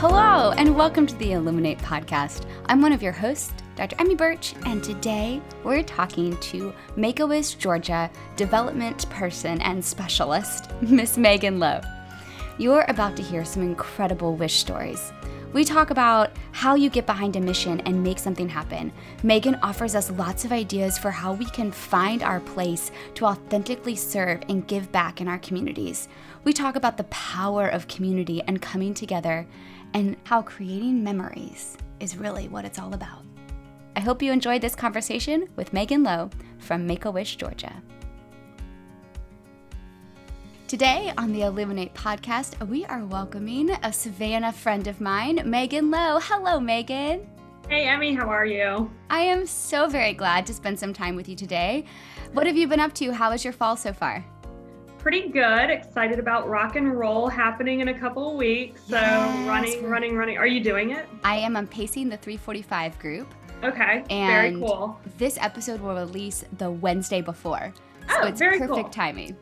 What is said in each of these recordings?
Hello, and welcome to the Illuminate podcast. I'm one of your hosts, Dr. Emmy Birch, and today we're talking to Make a Wish Georgia development person and specialist, Miss Meghan Lowe. You're about to hear some incredible wish stories. We talk about how you get behind a mission and make something happen. Meghan offers us lots of ideas for how we can find our place to authentically serve and give back in our communities. We talk about the power of community and coming together and how creating memories is really what it's all about. I hope you enjoyed this conversation with Meghan Lowe from Make a Wish, Georgia. Today on the Illuminate podcast, we are welcoming a Savannah friend of mine, Meghan Lowe. Hello, Meghan. Hey, Emmy, how are you? I am so very glad to spend some time with you today. What have you been up to? How was your fall so far? Pretty good. Excited about rock and roll happening in a couple of weeks. So Yes. running, running, running. Are you doing it? I am on pacing the 345 group. Okay. And very cool. This episode will release the Wednesday before. So Oh, it's very perfect cool. timing.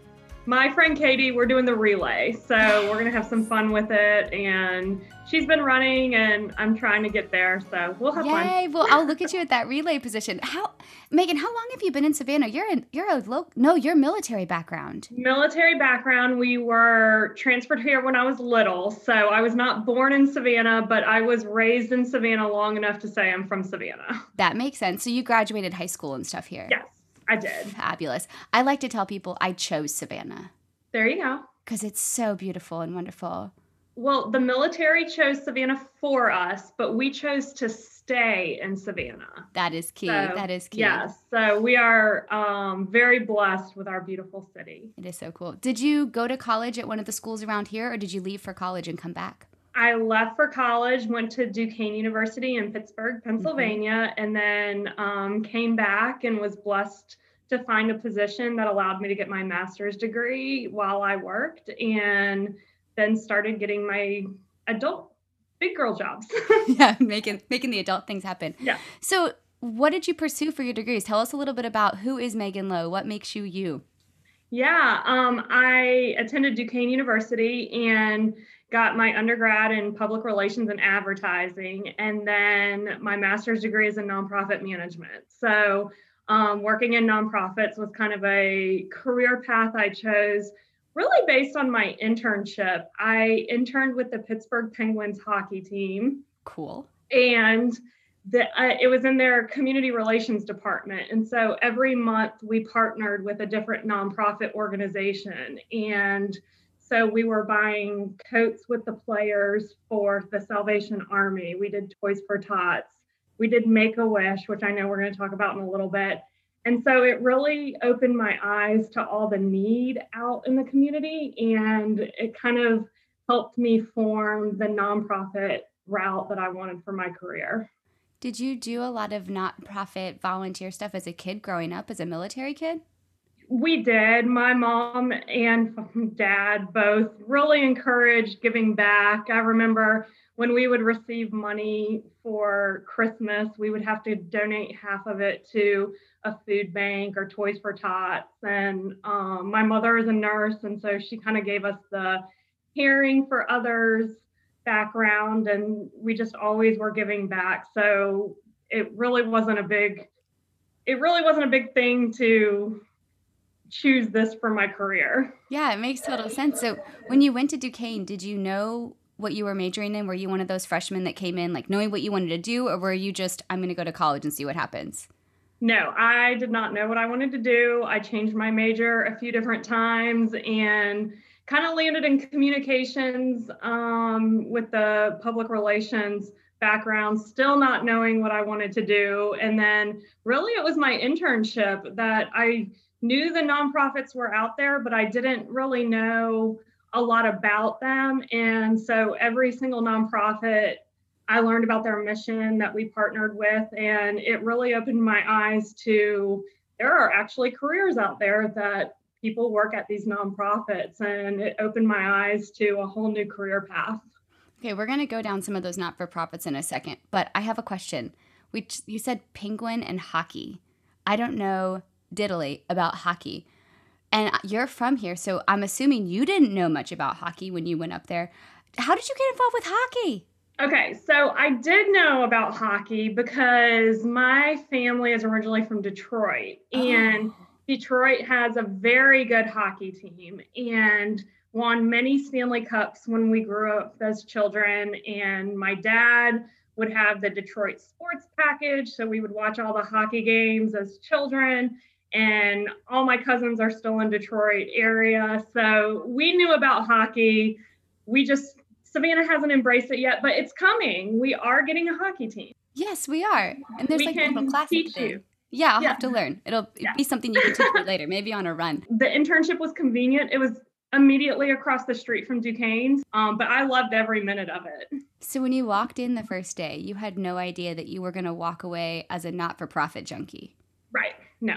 My friend Katie, we're doing the relay. So we're going to have some fun with it. And she's been running and I'm trying to get there. So we'll have fun. Yay! Well, I'll look at you at that relay position. How, Meghan? How long have you been in Savannah? You're in. You're a local. No, you're military background. Military background. We were transferred here when I was little. So I was not born in Savannah, but I was raised in Savannah long enough to say I'm from Savannah. That makes sense. So you graduated high school and stuff here. Yes, I did. Fabulous. I like to tell people I chose Savannah There you go. because it's so beautiful and wonderful. Well, the military chose Savannah for us, but we chose to stay in Savannah. That is key. So, that is key. Yes. So we are um, very blessed with our beautiful city. It is so cool. Did you go to college at one of the schools around here, or did you leave for college and come back? I left for college, went to Duquesne University in Pittsburgh, Pennsylvania, and then um, came back and was blessed to find a position that allowed me to get my master's degree while I worked, and then started getting my adult big girl jobs. yeah, making making the adult things happen. Yeah. So, what did you pursue for your degrees? Tell us a little bit about who is Meghan Lowe. What makes you you? Yeah, um, I attended Duquesne University and got my undergrad in public relations and advertising, and then my master's degree is in nonprofit management. So, um, working in nonprofits was kind of a career path I chose really based on my internship. I interned with the Pittsburgh Penguins hockey team Cool. and the, uh, it was in their community relations department. And so every month we partnered with a different nonprofit organization. And so we were buying coats with the players for the Salvation Army. We did Toys for Tots. We did Make a Wish, which I know we're going to talk about in a little bit. And so it really opened my eyes to all the need out in the community. And it kind of helped me form the nonprofit route that I wanted for my career. Did you do a lot of not-profit volunteer stuff as a kid growing up as a military kid? We did. My mom and dad both really encouraged giving back. I remember when we would receive money for Christmas, we would have to donate half of it to a food bank or Toys for Tots. And um, my mother is a nurse, and so she kind of gave us the caring for others background, and we just always were giving back. So it really wasn't a big, it really wasn't a big thing to choose this for my career. Yeah, it makes total sense. So, when you went to Duquesne, did you know what you were majoring in? Were you one of those freshmen that came in like knowing what you wanted to do, or were you just I'm going to go to college and see what happens? No, I did not know what I wanted to do. I changed my major a few different times and kind of landed in communications um, with the public relations background, still not knowing what I wanted to do. And then really it was my internship that I knew the nonprofits were out there, but I didn't really know a lot about them. And so every single nonprofit, I learned about their mission that we partnered with, and it really opened my eyes to there are actually careers out there that people work at these nonprofits, and it opened my eyes to a whole new career path. Okay, we're going to go down some of those not for profits in a second, but I have a question. Which you said penguin and hockey. I don't know diddly about hockey. And you're from here, so I'm assuming you didn't know much about hockey when you went up there. How did you get involved with hockey? Okay, so I did know about hockey because my family is originally from Detroit, oh. and oh. Detroit has a very good hockey team and won many Stanley Cups when we grew up as children. And my dad would have the Detroit sports package, so we would watch all the hockey games as children and all my cousins are still in Detroit area. So we knew about hockey. We just Savannah hasn't embraced it yet, but it's coming. We are getting a hockey team. Yes, we are. And there's we like a little class teach you. Yeah, I'll yeah. have to learn. It'll yeah. be something you can teach me later, maybe on a run. The internship was convenient. It was immediately across the street from Duquesne's, um, but I loved every minute of it. So when you walked in the first day, you had no idea that you were going to walk away as a not-for-profit junkie. Right. No.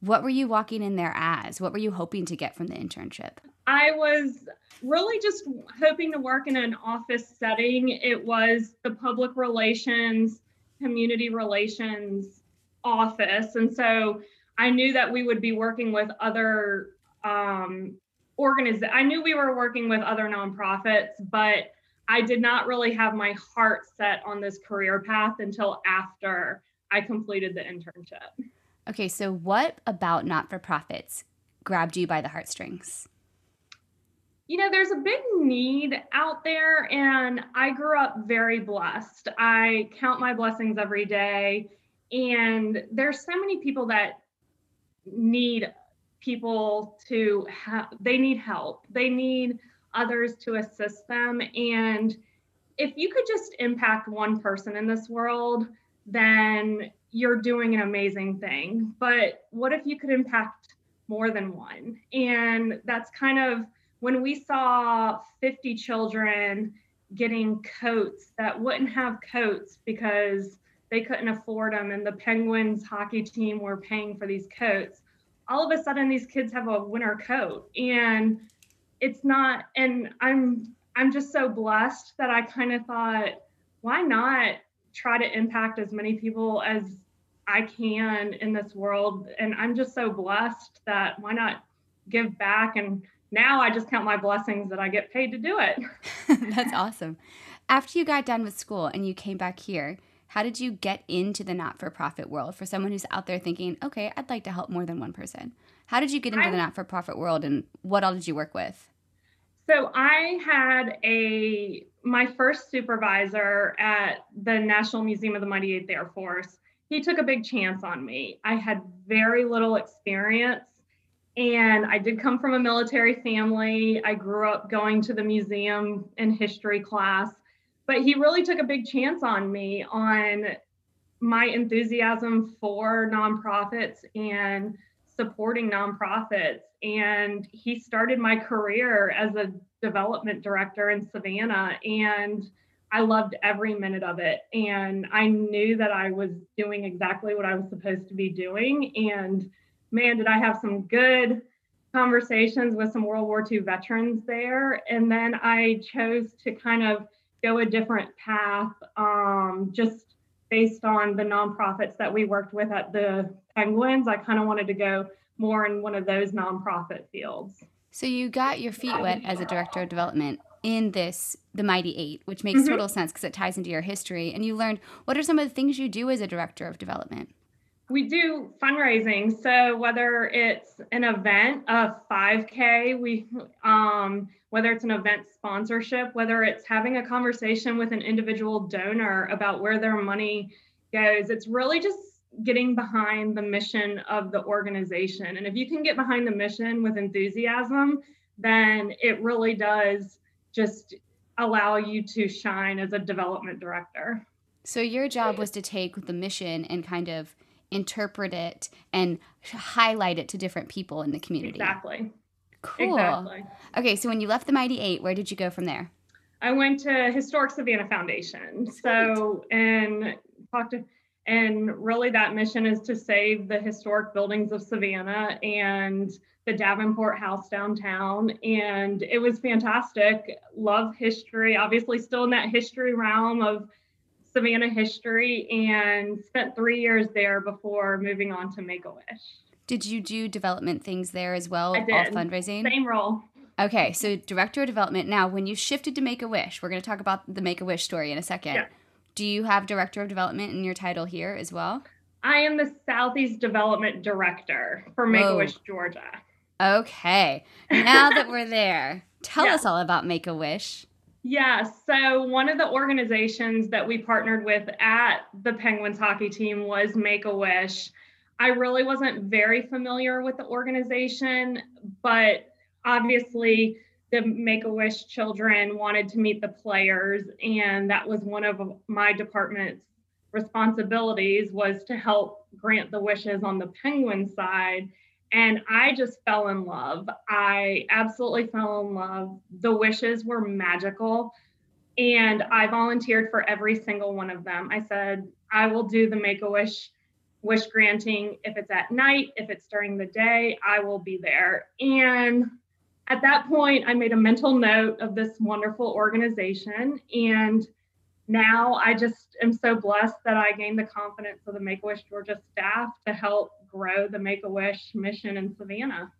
What were you walking in there as? What were you hoping to get from the internship? I was really just hoping to work in an office setting. It was the public relations, community relations office. And so I knew that we would be working with other um, organizations. I knew we were working with other nonprofits, but I did not really have my heart set on this career path until after I completed the internship. Okay, so what about not for profits grabbed you by the heartstrings? You know, there's a big need out there, and I grew up very blessed. I count my blessings every day, and there's so many people that need people to have, they need help, they need others to assist them. And if you could just impact one person in this world, then you're doing an amazing thing. But what if you could impact more than one? And that's kind of when we saw 50 children getting coats that wouldn't have coats because they couldn't afford them, and the Penguins hockey team were paying for these coats. All of a sudden, these kids have a winter coat, and it's not. And I'm I'm just so blessed that I kind of thought, why not try to impact as many people as I can in this world. And I'm just so blessed that why not give back? And now I just count my blessings that I get paid to do it. That's awesome. After you got done with school and you came back here, how did you get into the not for profit world for someone who's out there thinking, okay, I'd like to help more than one person? How did you get into I, the not for profit world and what all did you work with? So I had a my first supervisor at the National Museum of the Mighty Eighth Air Force. He took a big chance on me. I had very little experience and I did come from a military family. I grew up going to the museum in history class, but he really took a big chance on me on my enthusiasm for nonprofits and supporting nonprofits. And he started my career as a development director in Savannah. And I loved every minute of it. And I knew that I was doing exactly what I was supposed to be doing. And man, did I have some good conversations with some World War II veterans there. And then I chose to kind of go a different path um, just based on the nonprofits that we worked with at the Penguins. I kind of wanted to go more in one of those nonprofit fields. So you got your feet wet as a director of development in this the mighty eight which makes mm-hmm. total sense because it ties into your history and you learned what are some of the things you do as a director of development we do fundraising so whether it's an event a 5k we um, whether it's an event sponsorship whether it's having a conversation with an individual donor about where their money goes it's really just getting behind the mission of the organization. And if you can get behind the mission with enthusiasm then it really does just allow you to shine as a development director. So your job was to take the mission and kind of interpret it and highlight it to different people in the community. Exactly. Cool. Exactly. Okay, so when you left the Mighty Eight, where did you go from there? I went to Historic Savannah Foundation. So and talked to and really that mission is to save the historic buildings of Savannah and the Davenport House downtown. And it was fantastic. Love history, obviously still in that history realm of Savannah history and spent three years there before moving on to Make a Wish. Did you do development things there as well? I did. All fundraising? Same role. Okay, so director of development. Now, when you shifted to Make a Wish, we're going to talk about the Make a Wish story in a second. Yeah. Do you have director of development in your title here as well? I am the Southeast Development Director for Make a Wish Georgia. Okay. Now that we're there, tell Yeah. us all about Make a Wish. Yeah, so one of the organizations that we partnered with at the Penguins hockey team was Make a Wish. I really wasn't very familiar with the organization, but obviously the Make a Wish children wanted to meet the players and that was one of my department's responsibilities was to help grant the wishes on the Penguin side and I just fell in love. I absolutely fell in love. The wishes were magical. And I volunteered for every single one of them. I said, I will do the make a wish wish granting if it's at night, if it's during the day, I will be there. And at that point, I made a mental note of this wonderful organization. And now I just am so blessed that I gained the confidence of the Make a Wish Georgia staff to help grow the Make a Wish mission in Savannah.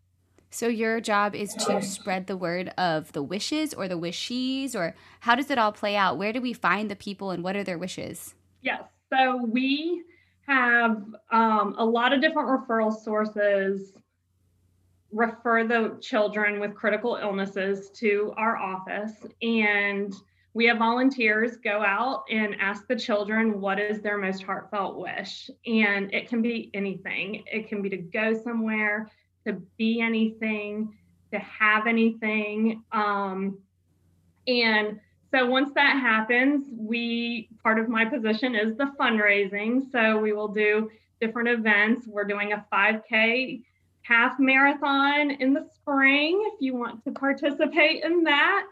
So your job is to spread the word of the wishes or the wishies, or how does it all play out? Where do we find the people and what are their wishes? Yes. So we have um, a lot of different referral sources refer the children with critical illnesses to our office and we have volunteers go out and ask the children what is their most heartfelt wish? And it can be anything. It can be to go somewhere to be anything to have anything um, and so once that happens we part of my position is the fundraising. So we will do different events. We're doing a 5k half marathon in the spring if you want to participate in that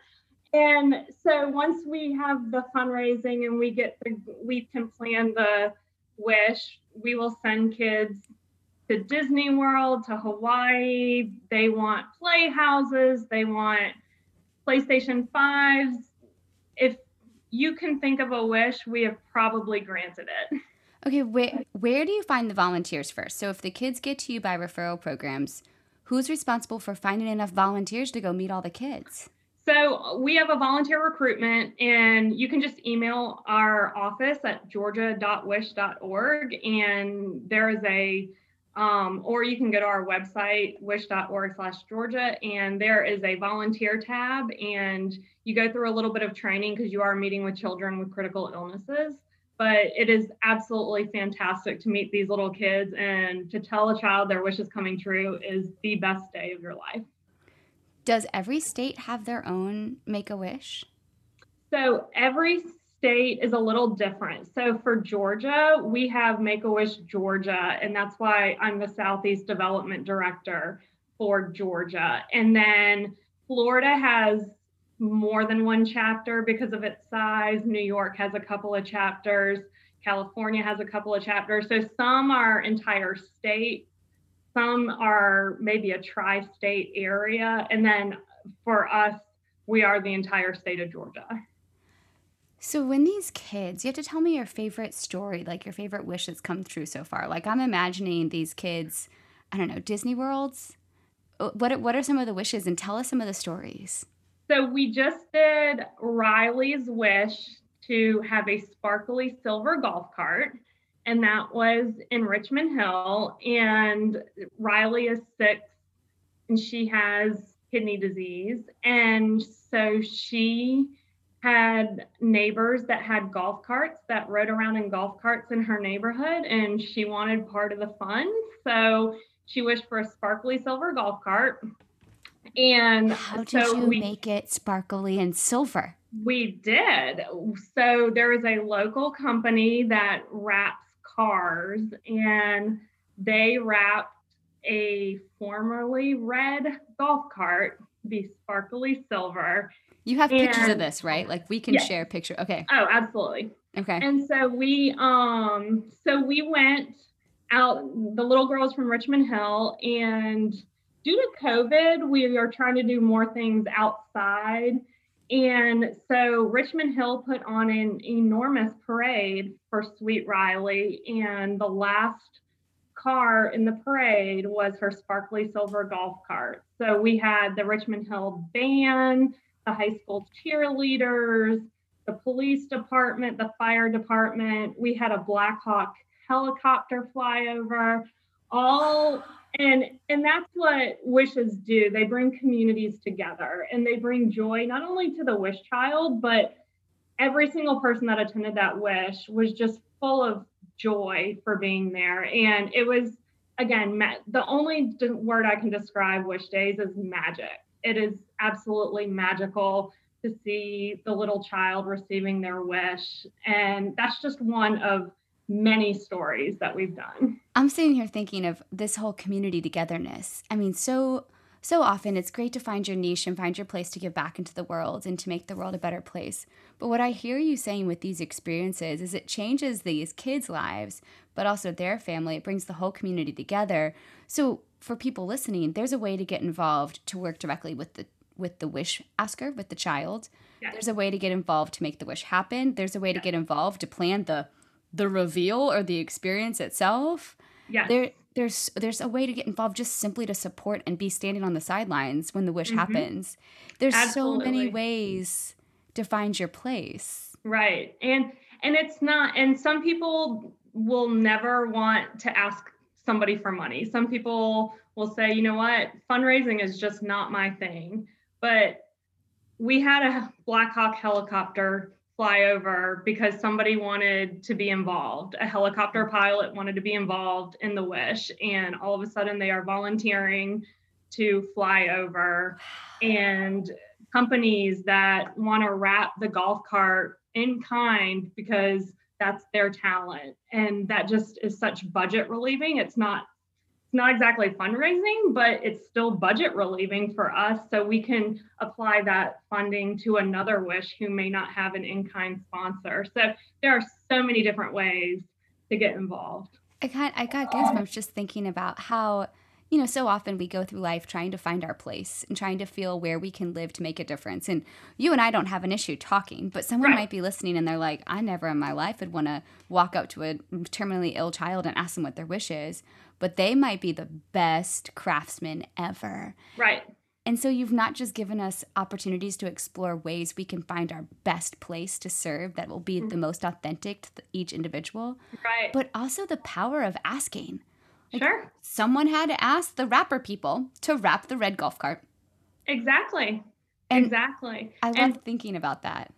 and so once we have the fundraising and we get the we can plan the wish we will send kids to disney world to hawaii they want playhouses they want playstation 5s if you can think of a wish we have probably granted it Okay, where where do you find the volunteers first? So if the kids get to you by referral programs, who's responsible for finding enough volunteers to go meet all the kids? So we have a volunteer recruitment, and you can just email our office at georgia.wish.org, and there is a, um, or you can go to our website wish.org/georgia, and there is a volunteer tab, and you go through a little bit of training because you are meeting with children with critical illnesses. But it is absolutely fantastic to meet these little kids, and to tell a child their wish is coming true is the best day of your life. Does every state have their own make a wish? So every state is a little different. So for Georgia, we have Make a Wish Georgia, and that's why I'm the Southeast Development Director for Georgia. And then Florida has more than one chapter because of its size. New York has a couple of chapters. California has a couple of chapters. So some are entire state, some are maybe a tri state area. And then for us, we are the entire state of Georgia. So when these kids, you have to tell me your favorite story, like your favorite wish that's come true so far. Like I'm imagining these kids, I don't know, Disney worlds. Uh, What what are some of the wishes and tell us some of the stories? So we just did Riley's wish to have a sparkly silver golf cart, and that was in Richmond Hill. And Riley is six, and she has kidney disease, and so she had neighbors that had golf carts that rode around in golf carts in her neighborhood, and she wanted part of the fun. So she wished for a sparkly silver golf cart. And How did so you we make it sparkly and silver? we did. So there is a local company that wraps cars and they wrapped a formerly red golf cart to be sparkly silver. You have and, pictures of this, right? Like we can yes. share a picture. Okay. Oh, absolutely. Okay. And so we um so we went out the little girls from Richmond Hill and due to COVID, we are trying to do more things outside. And so Richmond Hill put on an enormous parade for Sweet Riley. And the last car in the parade was her sparkly silver golf cart. So we had the Richmond Hill band, the high school cheerleaders, the police department, the fire department. We had a Blackhawk helicopter flyover, all and and that's what wishes do. They bring communities together and they bring joy not only to the wish child, but every single person that attended that wish was just full of joy for being there. And it was again, the only word I can describe wish days is magic. It is absolutely magical to see the little child receiving their wish. And that's just one of many stories that we've done. I'm sitting here thinking of this whole community togetherness. I mean, so so often it's great to find your niche and find your place to give back into the world and to make the world a better place. But what I hear you saying with these experiences is it changes these kids' lives, but also their family. It brings the whole community together. So for people listening, there's a way to get involved to work directly with the with the wish asker, with the child. Yes. There's a way to get involved to make the wish happen. There's a way yes. to get involved to plan the the reveal or the experience itself. Yeah. There there's there's a way to get involved just simply to support and be standing on the sidelines when the wish mm-hmm. happens. There's Absolutely. so many ways to find your place. Right. And and it's not and some people will never want to ask somebody for money. Some people will say, "You know what? Fundraising is just not my thing." But we had a Black Hawk helicopter flyover because somebody wanted to be involved. A helicopter pilot wanted to be involved in the wish, and all of a sudden they are volunteering to fly over. And companies that want to wrap the golf cart in kind because that's their talent. And that just is such budget relieving. It's not not exactly fundraising, but it's still budget relieving for us. So we can apply that funding to another wish who may not have an in kind sponsor. So there are so many different ways to get involved. I got, I got goosebumps just thinking about how, you know, so often we go through life trying to find our place and trying to feel where we can live to make a difference. And you and I don't have an issue talking, but someone right. might be listening and they're like, I never in my life would want to walk up to a terminally ill child and ask them what their wish is but they might be the best craftsmen ever. Right. And so you've not just given us opportunities to explore ways we can find our best place to serve that will be mm-hmm. the most authentic to each individual, right? But also the power of asking. Like sure. Someone had to ask the wrapper people to wrap the red golf cart. Exactly. And exactly. I love and, thinking about that.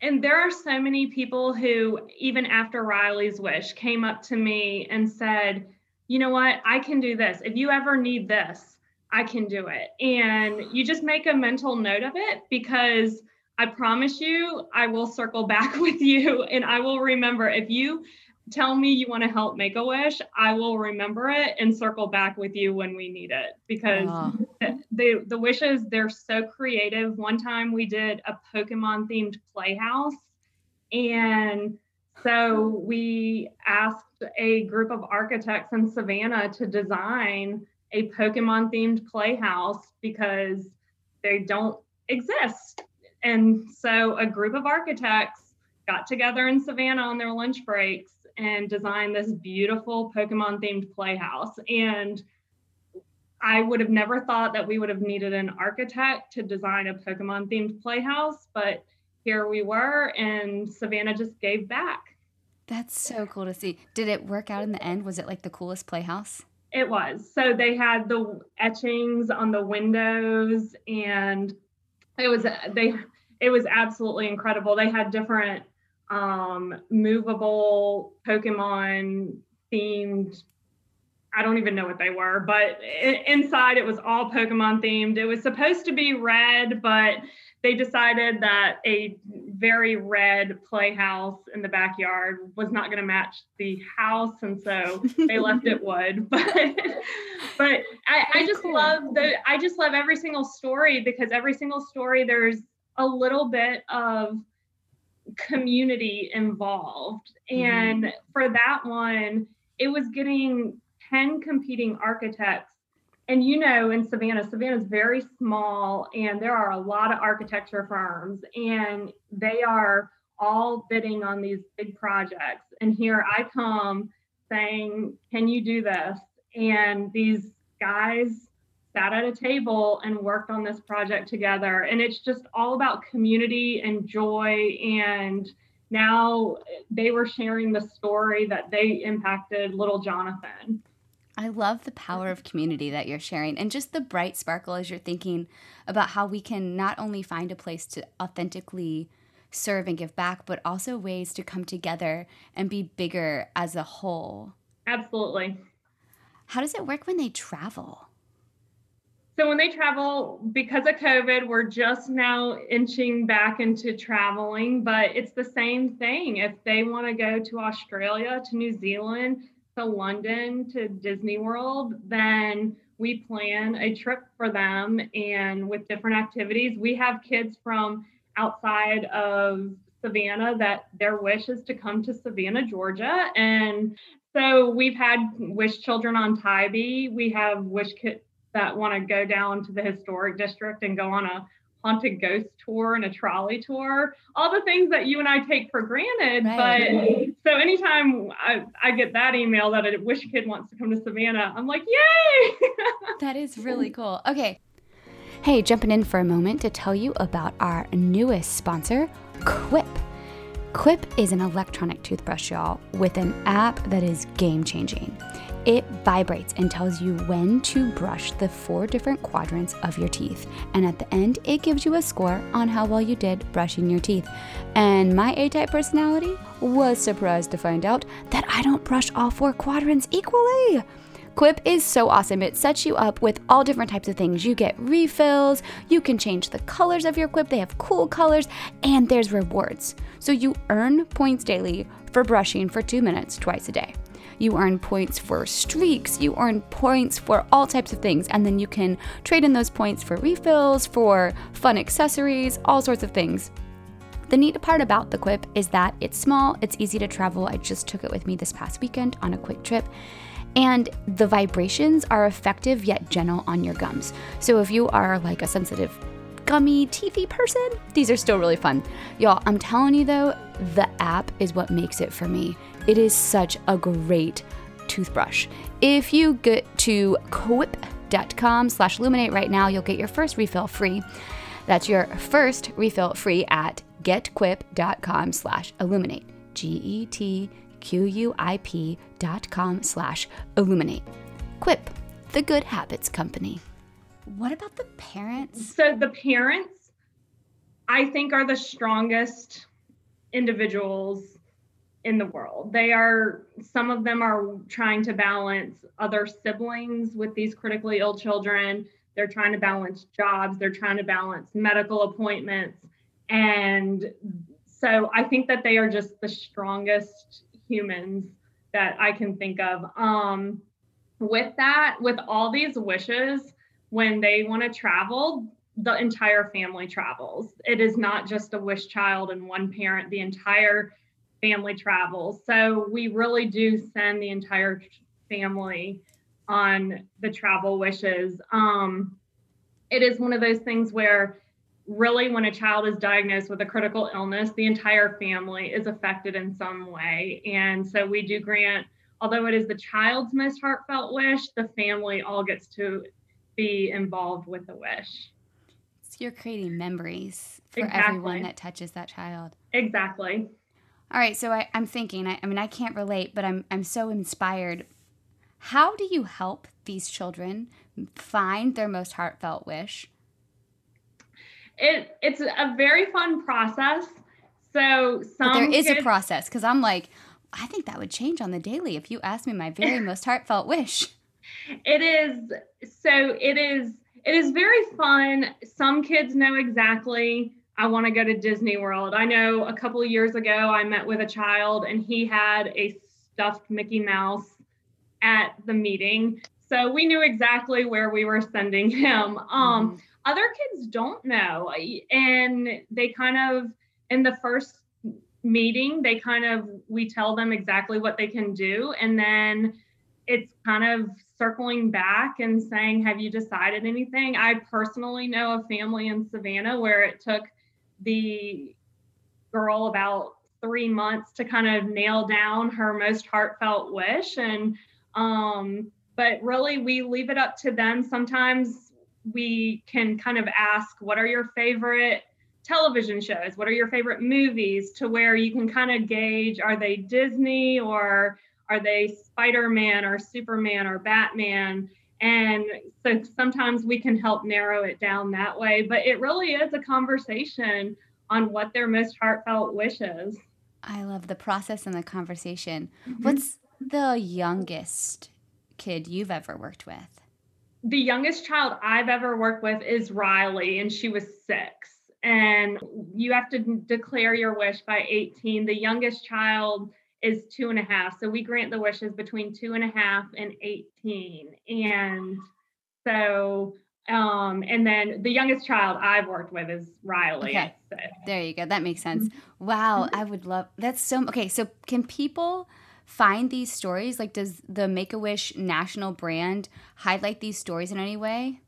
And there are so many people who, even after Riley's wish, came up to me and said, you know what, I can do this. If you ever need this, I can do it. And you just make a mental note of it because I promise you, I will circle back with you and I will remember if you tell me you want to help make a wish, I will remember it and circle back with you when we need it because ah. the, the wishes, they're so creative. One time we did a Pokemon themed playhouse and so we asked a group of architects in Savannah to design a Pokemon themed playhouse because they don't exist. And so a group of architects got together in Savannah on their lunch breaks and designed this beautiful Pokemon themed playhouse. And I would have never thought that we would have needed an architect to design a Pokemon themed playhouse, but here we were, and Savannah just gave back. That's so cool to see. Did it work out in the end? Was it like the coolest playhouse? It was. So they had the etchings on the windows, and it was they. It was absolutely incredible. They had different um, movable Pokemon themed I don't even know what they were, but inside it was all Pokemon themed. It was supposed to be red, but they decided that a very red playhouse in the backyard was not going to match the house, and so they left it wood. But but I, I just cool. love the I just love every single story because every single story there's a little bit of community involved, mm-hmm. and for that one, it was getting ten competing architects and you know in savannah savannah is very small and there are a lot of architecture firms and they are all bidding on these big projects. And here i come saying can you do this? And these guys sat at a table and worked on this project together. And it's just all about community and joy. And now they were sharing the story that they impacted little jonathan I love the power of mm-hmm. community that you're sharing and just the bright sparkle as you're thinking about how we can not only find a place to authentically serve and give back, but also ways to come together and be bigger as a whole. Absolutely. How does it work when they travel? So, when they travel, because of COVID, we're just now inching back into traveling, but it's the same thing. If they want to go to Australia, to New Zealand, to London to Disney World, then we plan a trip for them and with different activities. We have kids from outside of Savannah that their wish is to come to Savannah, Georgia. And so we've had wish children on Tybee. We have wish kids that want to go down to the historic district and go on a haunted ghost tour and a trolley tour, all the things that you and I take for granted. Right. But so anytime I, I get that email that a wish kid wants to come to Savannah, I'm like, yay! that is really cool. Okay. Hey, jumping in for a moment to tell you about our newest sponsor, Quip. Quip is an electronic toothbrush, y'all, with an app that is game changing. It vibrates and tells you when to brush the four different quadrants of your teeth. And at the end, it gives you a score on how well you did brushing your teeth. And my A type personality was surprised to find out that I don't brush all four quadrants equally. Quip is so awesome. It sets you up with all different types of things. You get refills, you can change the colors of your Quip, they have cool colors, and there's rewards. So you earn points daily for brushing for two minutes twice a day. You earn points for streaks, you earn points for all types of things, and then you can trade in those points for refills, for fun accessories, all sorts of things. The neat part about the Quip is that it's small, it's easy to travel. I just took it with me this past weekend on a quick trip. And the vibrations are effective yet gentle on your gums. So if you are like a sensitive gummy, teethy person, these are still really fun. Y'all, I'm telling you though, the app is what makes it for me. It is such a great toothbrush. If you get to quip.com slash illuminate right now, you'll get your first refill free. That's your first refill free at getquip.com slash illuminate. G-E-T-Q-U-I-P dot com slash illuminate. Quip, the good habits company. What about the parents? So the parents, I think, are the strongest individuals in the world. They are, some of them are trying to balance other siblings with these critically ill children. They're trying to balance jobs, they're trying to balance medical appointments. And so I think that they are just the strongest humans that I can think of. Um, with that, with all these wishes, when they want to travel, the entire family travels. It is not just a wish child and one parent, the entire family travels. So we really do send the entire family on the travel wishes. Um, it is one of those things where really when a child is diagnosed with a critical illness the entire family is affected in some way and so we do grant although it is the child's most heartfelt wish the family all gets to be involved with the wish so you're creating memories for exactly. everyone that touches that child exactly all right, so I, am thinking. I, I mean, I can't relate, but I'm I'm so inspired. How do you help these children find their most heartfelt wish? It it's a very fun process. So some but there is kids, a process because I'm like, I think that would change on the daily if you asked me my very most heartfelt wish. It is so it is it is very fun. Some kids know exactly I want to go to Disney World. I know a couple of years ago I met with a child and he had a stuffed Mickey Mouse at the meeting. So we knew exactly where we were sending him. Um, mm-hmm. Other kids don't know. And they kind of, in the first meeting, they kind of, we tell them exactly what they can do. And then it's kind of circling back and saying, Have you decided anything? I personally know a family in Savannah where it took the girl about three months to kind of nail down her most heartfelt wish. And, um, but really, we leave it up to them. Sometimes we can kind of ask, What are your favorite television shows? What are your favorite movies? To where you can kind of gauge are they Disney or are they Spider Man or Superman or Batman? And so sometimes we can help narrow it down that way. But it really is a conversation on what their most heartfelt wishes. I love the process and the conversation. Mm-hmm. What's the youngest kid you've ever worked with? The youngest child I've ever worked with is Riley, and she was six. And you have to declare your wish by 18. The youngest child is two and a half. So we grant the wishes between two and a half and 18. And so, um, and then the youngest child I've worked with is Riley. Okay. There you go. That makes sense. Mm-hmm. Wow. I would love that's so okay. So can people find these stories? Like, does the Make a Wish national brand highlight these stories in any way?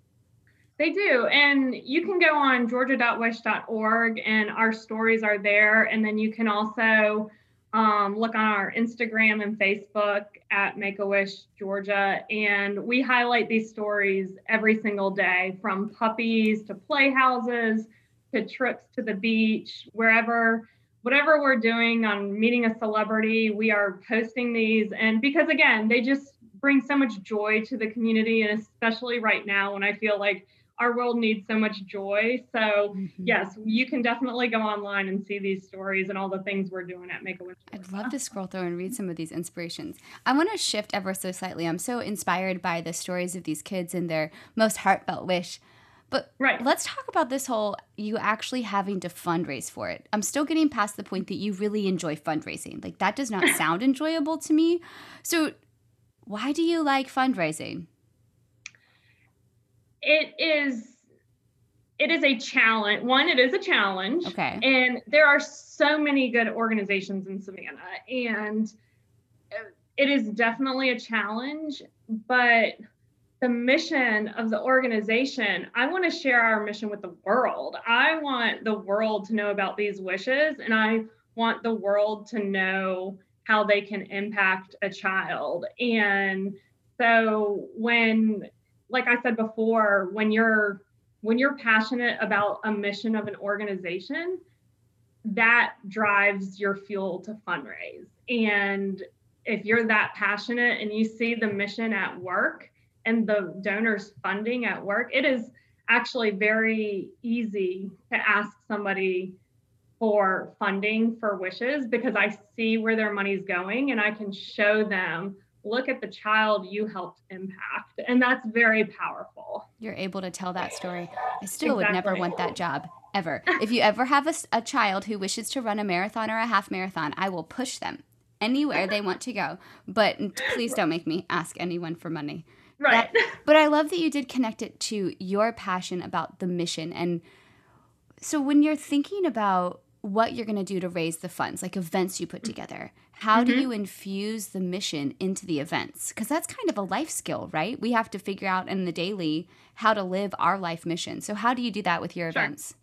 They do. And you can go on georgia.wish.org and our stories are there. And then you can also um, look on our Instagram and Facebook at Make a Wish Georgia, and we highlight these stories every single day from puppies to playhouses to trips to the beach, wherever, whatever we're doing on meeting a celebrity, we are posting these. And because again, they just bring so much joy to the community, and especially right now when I feel like our world needs so much joy. So, mm-hmm. yes, you can definitely go online and see these stories and all the things we're doing at Make a Wish. I'd love to scroll through and read some of these inspirations. I want to shift ever so slightly. I'm so inspired by the stories of these kids and their most heartfelt wish. But right. let's talk about this whole you actually having to fundraise for it. I'm still getting past the point that you really enjoy fundraising. Like that does not sound enjoyable to me. So why do you like fundraising? It is it is a challenge. One, it is a challenge. Okay. And there are so many good organizations in Savannah, and uh, it is definitely a challenge. But the mission of the organization, I want to share our mission with the world. I want the world to know about these wishes, and I want the world to know how they can impact a child. And so when like I said before, when you're when you're passionate about a mission of an organization, that drives your fuel to fundraise. And if you're that passionate and you see the mission at work and the donors funding at work, it is actually very easy to ask somebody for funding for wishes because I see where their money's going and I can show them look at the child you helped impact. And that's very powerful. You're able to tell that story. I still exactly. would never want that job ever. if you ever have a, a child who wishes to run a marathon or a half marathon, I will push them anywhere they want to go. But please don't make me ask anyone for money. Right. That, but I love that you did connect it to your passion about the mission. And so when you're thinking about what you're going to do to raise the funds, like events you put mm. together, how mm-hmm. do you infuse the mission into the events? Because that's kind of a life skill, right? We have to figure out in the daily how to live our life mission. So, how do you do that with your sure. events?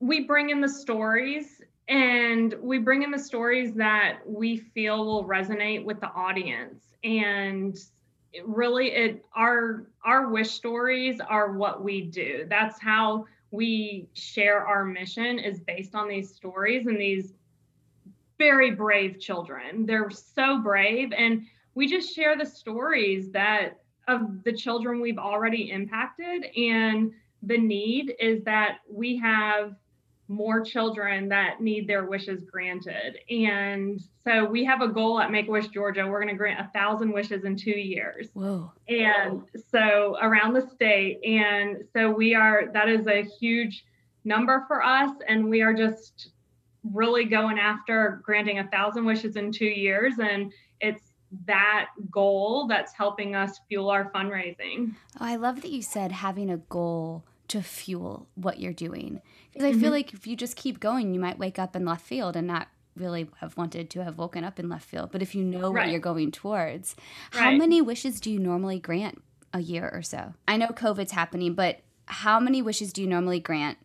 We bring in the stories and we bring in the stories that we feel will resonate with the audience. And it really, it our our wish stories are what we do. That's how we share our mission is based on these stories and these very brave children. They're so brave. And we just share the stories that of the children we've already impacted. And the need is that we have more children that need their wishes granted. And so we have a goal at Make a Wish Georgia. We're going to grant a thousand wishes in two years. Whoa. And so around the state. And so we are, that is a huge number for us. And we are just really going after granting a thousand wishes in two years. And it's that goal that's helping us fuel our fundraising. Oh, I love that you said having a goal to fuel what you're doing. Because mm-hmm. I feel mm-hmm. like if you just keep going, you might wake up in left field and not really have wanted to have woken up in left field. But if you know right. what you're going towards, right. how many wishes do you normally grant a year or so? I know COVID's happening, but how many wishes do you normally grant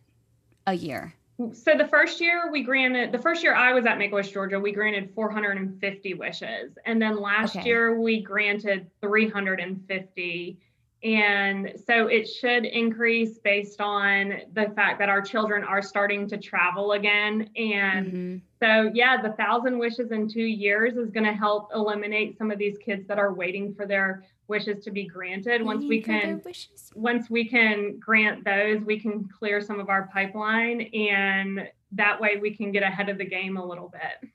a year? So the first year we granted the first year I was at Make Wish Georgia, we granted 450 wishes. And then last okay. year we granted 350 and so it should increase based on the fact that our children are starting to travel again. And mm-hmm. So, yeah, the thousand wishes in two years is going to help eliminate some of these kids that are waiting for their wishes to be granted. Once we can, once we can grant those, we can clear some of our pipeline, and that way we can get ahead of the game a little bit.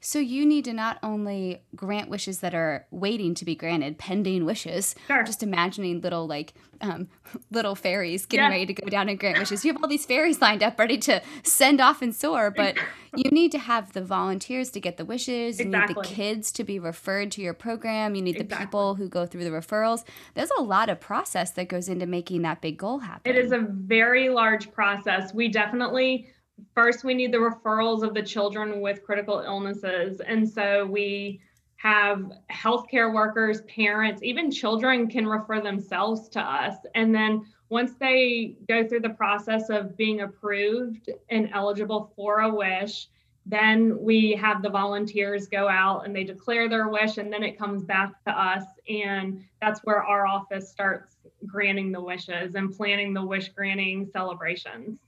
So you need to not only grant wishes that are waiting to be granted, pending wishes. Sure. Just imagining little like um, little fairies getting yeah. ready to go down and grant wishes. You have all these fairies lined up ready to send off and soar, but you need to have the volunteers to get the wishes. You exactly. need the kids to be referred to your program. You need exactly. the people who go through the referrals. There's a lot of process that goes into making that big goal happen. It is a very large process. We definitely first we need the referrals of the children with critical illnesses. And so we have healthcare workers parents even children can refer themselves to us. And then once they go through the process of being approved and eligible for a wish then we have the volunteers go out and they declare their wish and then it comes back to us. And that's where our office starts granting the wishes and planning the wish granting celebrations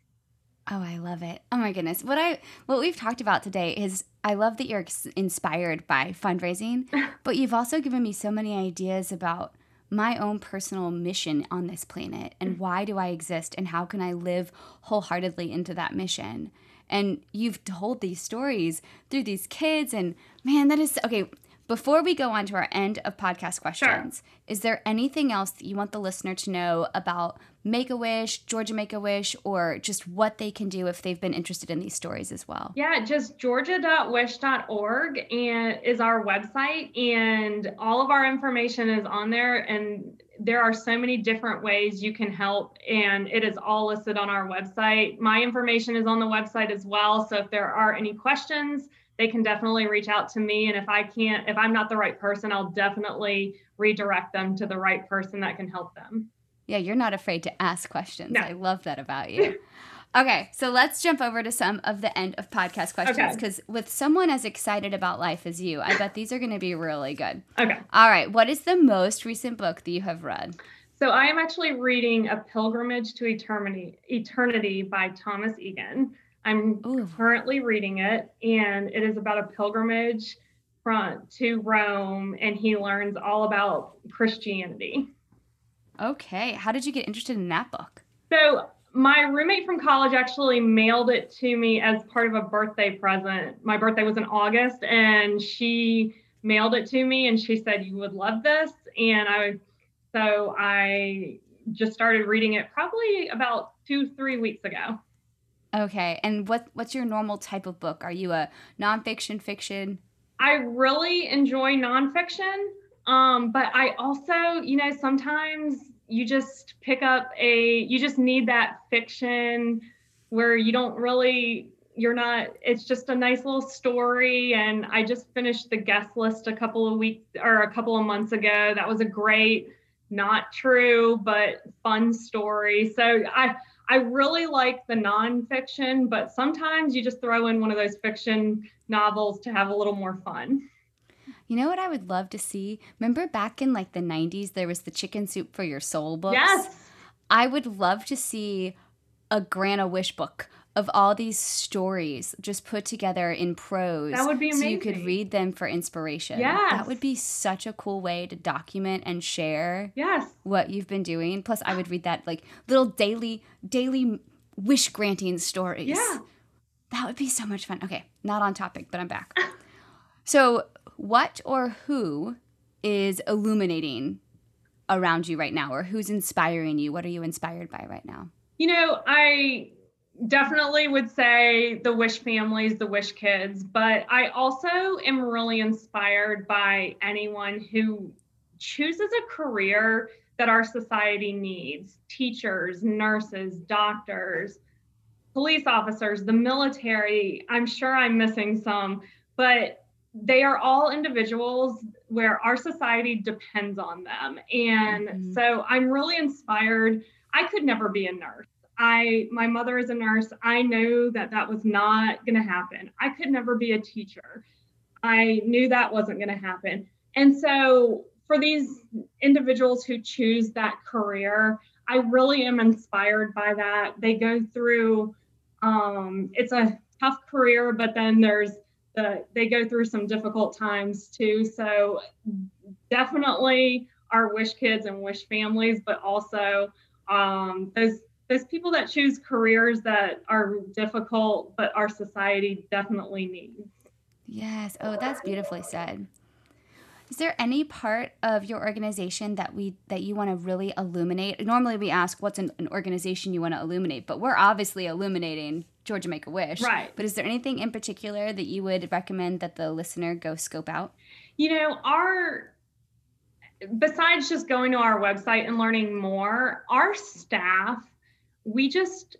Oh, I love it. Oh my goodness. What I what we've talked about today is I love that you're inspired by fundraising, but you've also given me so many ideas about my own personal mission on this planet and mm-hmm. why do I exist and how can I live wholeheartedly into that mission. And you've told these stories through these kids and man, that is okay. Before we go on to our end of podcast questions, sure. is there anything else that you want the listener to know about Make a Wish, Georgia Make a Wish, or just what they can do if they've been interested in these stories as well? Yeah, just georgia.wish.org and is our website, and all of our information is on there. And there are so many different ways you can help, and it is all listed on our website. My information is on the website as well. So if there are any questions, they can definitely reach out to me. And if I can't, if I'm not the right person, I'll definitely redirect them to the right person that can help them. Yeah, you're not afraid to ask questions. No. I love that about you. okay, so let's jump over to some of the end of podcast questions because okay. with someone as excited about life as you, I bet these are going to be really good. Okay. All right. What is the most recent book that you have read? So I am actually reading A Pilgrimage to Eternity, Eternity by Thomas Egan. I'm Ooh. currently reading it, and it is about a pilgrimage front to Rome, and he learns all about Christianity. Okay, how did you get interested in that book? So my roommate from college actually mailed it to me as part of a birthday present. My birthday was in August, and she mailed it to me, and she said you would love this, and I, so I just started reading it probably about two three weeks ago. Okay. And what what's your normal type of book? Are you a nonfiction, fiction? I really enjoy nonfiction. Um, but I also, you know, sometimes you just pick up a you just need that fiction where you don't really you're not it's just a nice little story. And i just finished the guest list a couple of weeks or a couple of months ago. That was a great not true but fun story. So i I really like the nonfiction, but sometimes you just throw in one of those fiction novels to have a little more fun. You know what I would love to see? Remember back in like the 90s, there was the Chicken Soup for Your Soul books? Yes. I would love to see a Grant a Wish book of all these stories just put together in prose. That would be amazing. So you could read them for inspiration. Yes. That would be such a cool way to document and share yes. what you've been doing. Plus I would read that like little daily daily wish granting stories. Yeah. That would be so much fun. Okay, not on topic, but I'm back. so what or who is illuminating around you right now or who's inspiring you? What are you inspired by right now? You know, I definitely would say the wish families the wish kids but i also am really inspired by anyone who chooses a career that our society needs teachers nurses doctors police officers the military i'm sure i'm missing some but they are all individuals where our society depends on them and mm-hmm. so i'm really inspired i could never be a nurse I my mother is a nurse. I knew that that was not going to happen. I could never be a teacher. I knew that wasn't going to happen. And so for these individuals who choose that career, I really am inspired by that. They go through um, it's a tough career, but then there's the they go through some difficult times too. So definitely our wish kids and wish families, but also um, those there's people that choose careers that are difficult, but our society definitely needs. Yes. Oh, that's beautifully said. Is there any part of your organization that we that you want to really illuminate? Normally we ask what's an, an organization you want to illuminate, but we're obviously illuminating Georgia Make a Wish. Right. But is there anything in particular that you would recommend that the listener go scope out? You know, our besides just going to our website and learning more, our staff we just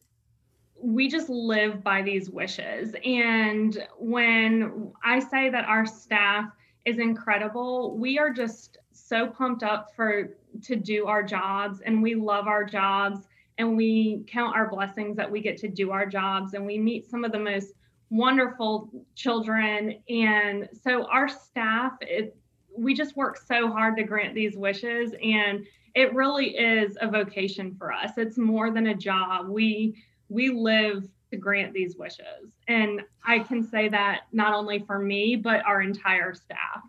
we just live by these wishes and when i say that our staff is incredible we are just so pumped up for to do our jobs and we love our jobs and we count our blessings that we get to do our jobs and we meet some of the most wonderful children and so our staff it, we just work so hard to grant these wishes and it really is a vocation for us. It's more than a job. We we live to grant these wishes. And I can say that not only for me, but our entire staff.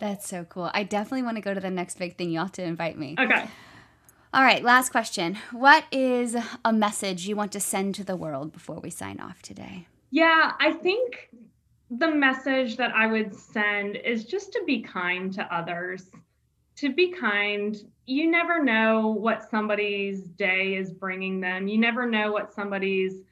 That's so cool. I definitely want to go to the next big thing. You'll have to invite me. Okay. All right, last question. What is a message you want to send to the world before we sign off today? Yeah, I think the message that I would send is just to be kind to others to be kind. You never know what somebody's day is bringing them. You never know what somebody's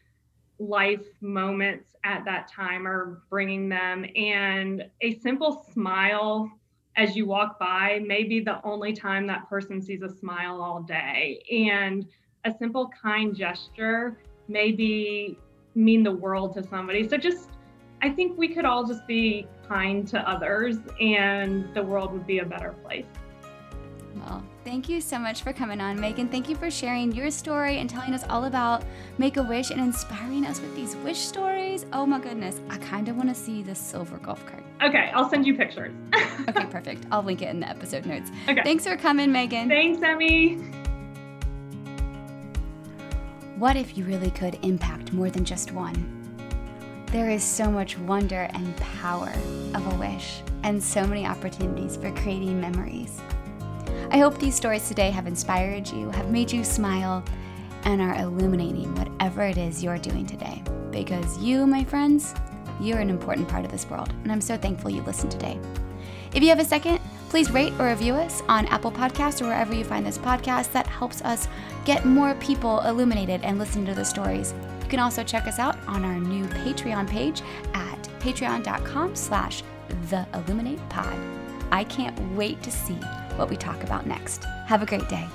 life moments at that time are bringing them. And a simple smile as you walk by may be the only time that person sees a smile all day. And a simple kind gesture may be mean the world to somebody. So just I think we could all just be kind to others and the world would be a better place. Well, thank you so much for coming on, Meghan. Thank you for sharing your story and telling us all about Make a Wish and inspiring us with these wish stories. Oh my goodness, I kind of want to see the silver golf cart. Okay, I'll send you pictures. okay, perfect. I'll link it in the episode notes. Okay. Thanks for coming, Meghan. Thanks, Emmy. What if you really could impact more than just one? There is so much wonder and power of a wish, and so many opportunities for creating memories. I hope these stories today have inspired you, have made you smile, and are illuminating whatever it is you're doing today. Because you, my friends, you're an important part of this world, and I'm so thankful you listened today. If you have a second, please rate or review us on Apple Podcasts or wherever you find this podcast. That helps us get more people illuminated and listen to the stories. You can also check us out on our new Patreon page at patreon.com slash the illuminate pod. I can't wait to see what we talk about next. Have a great day.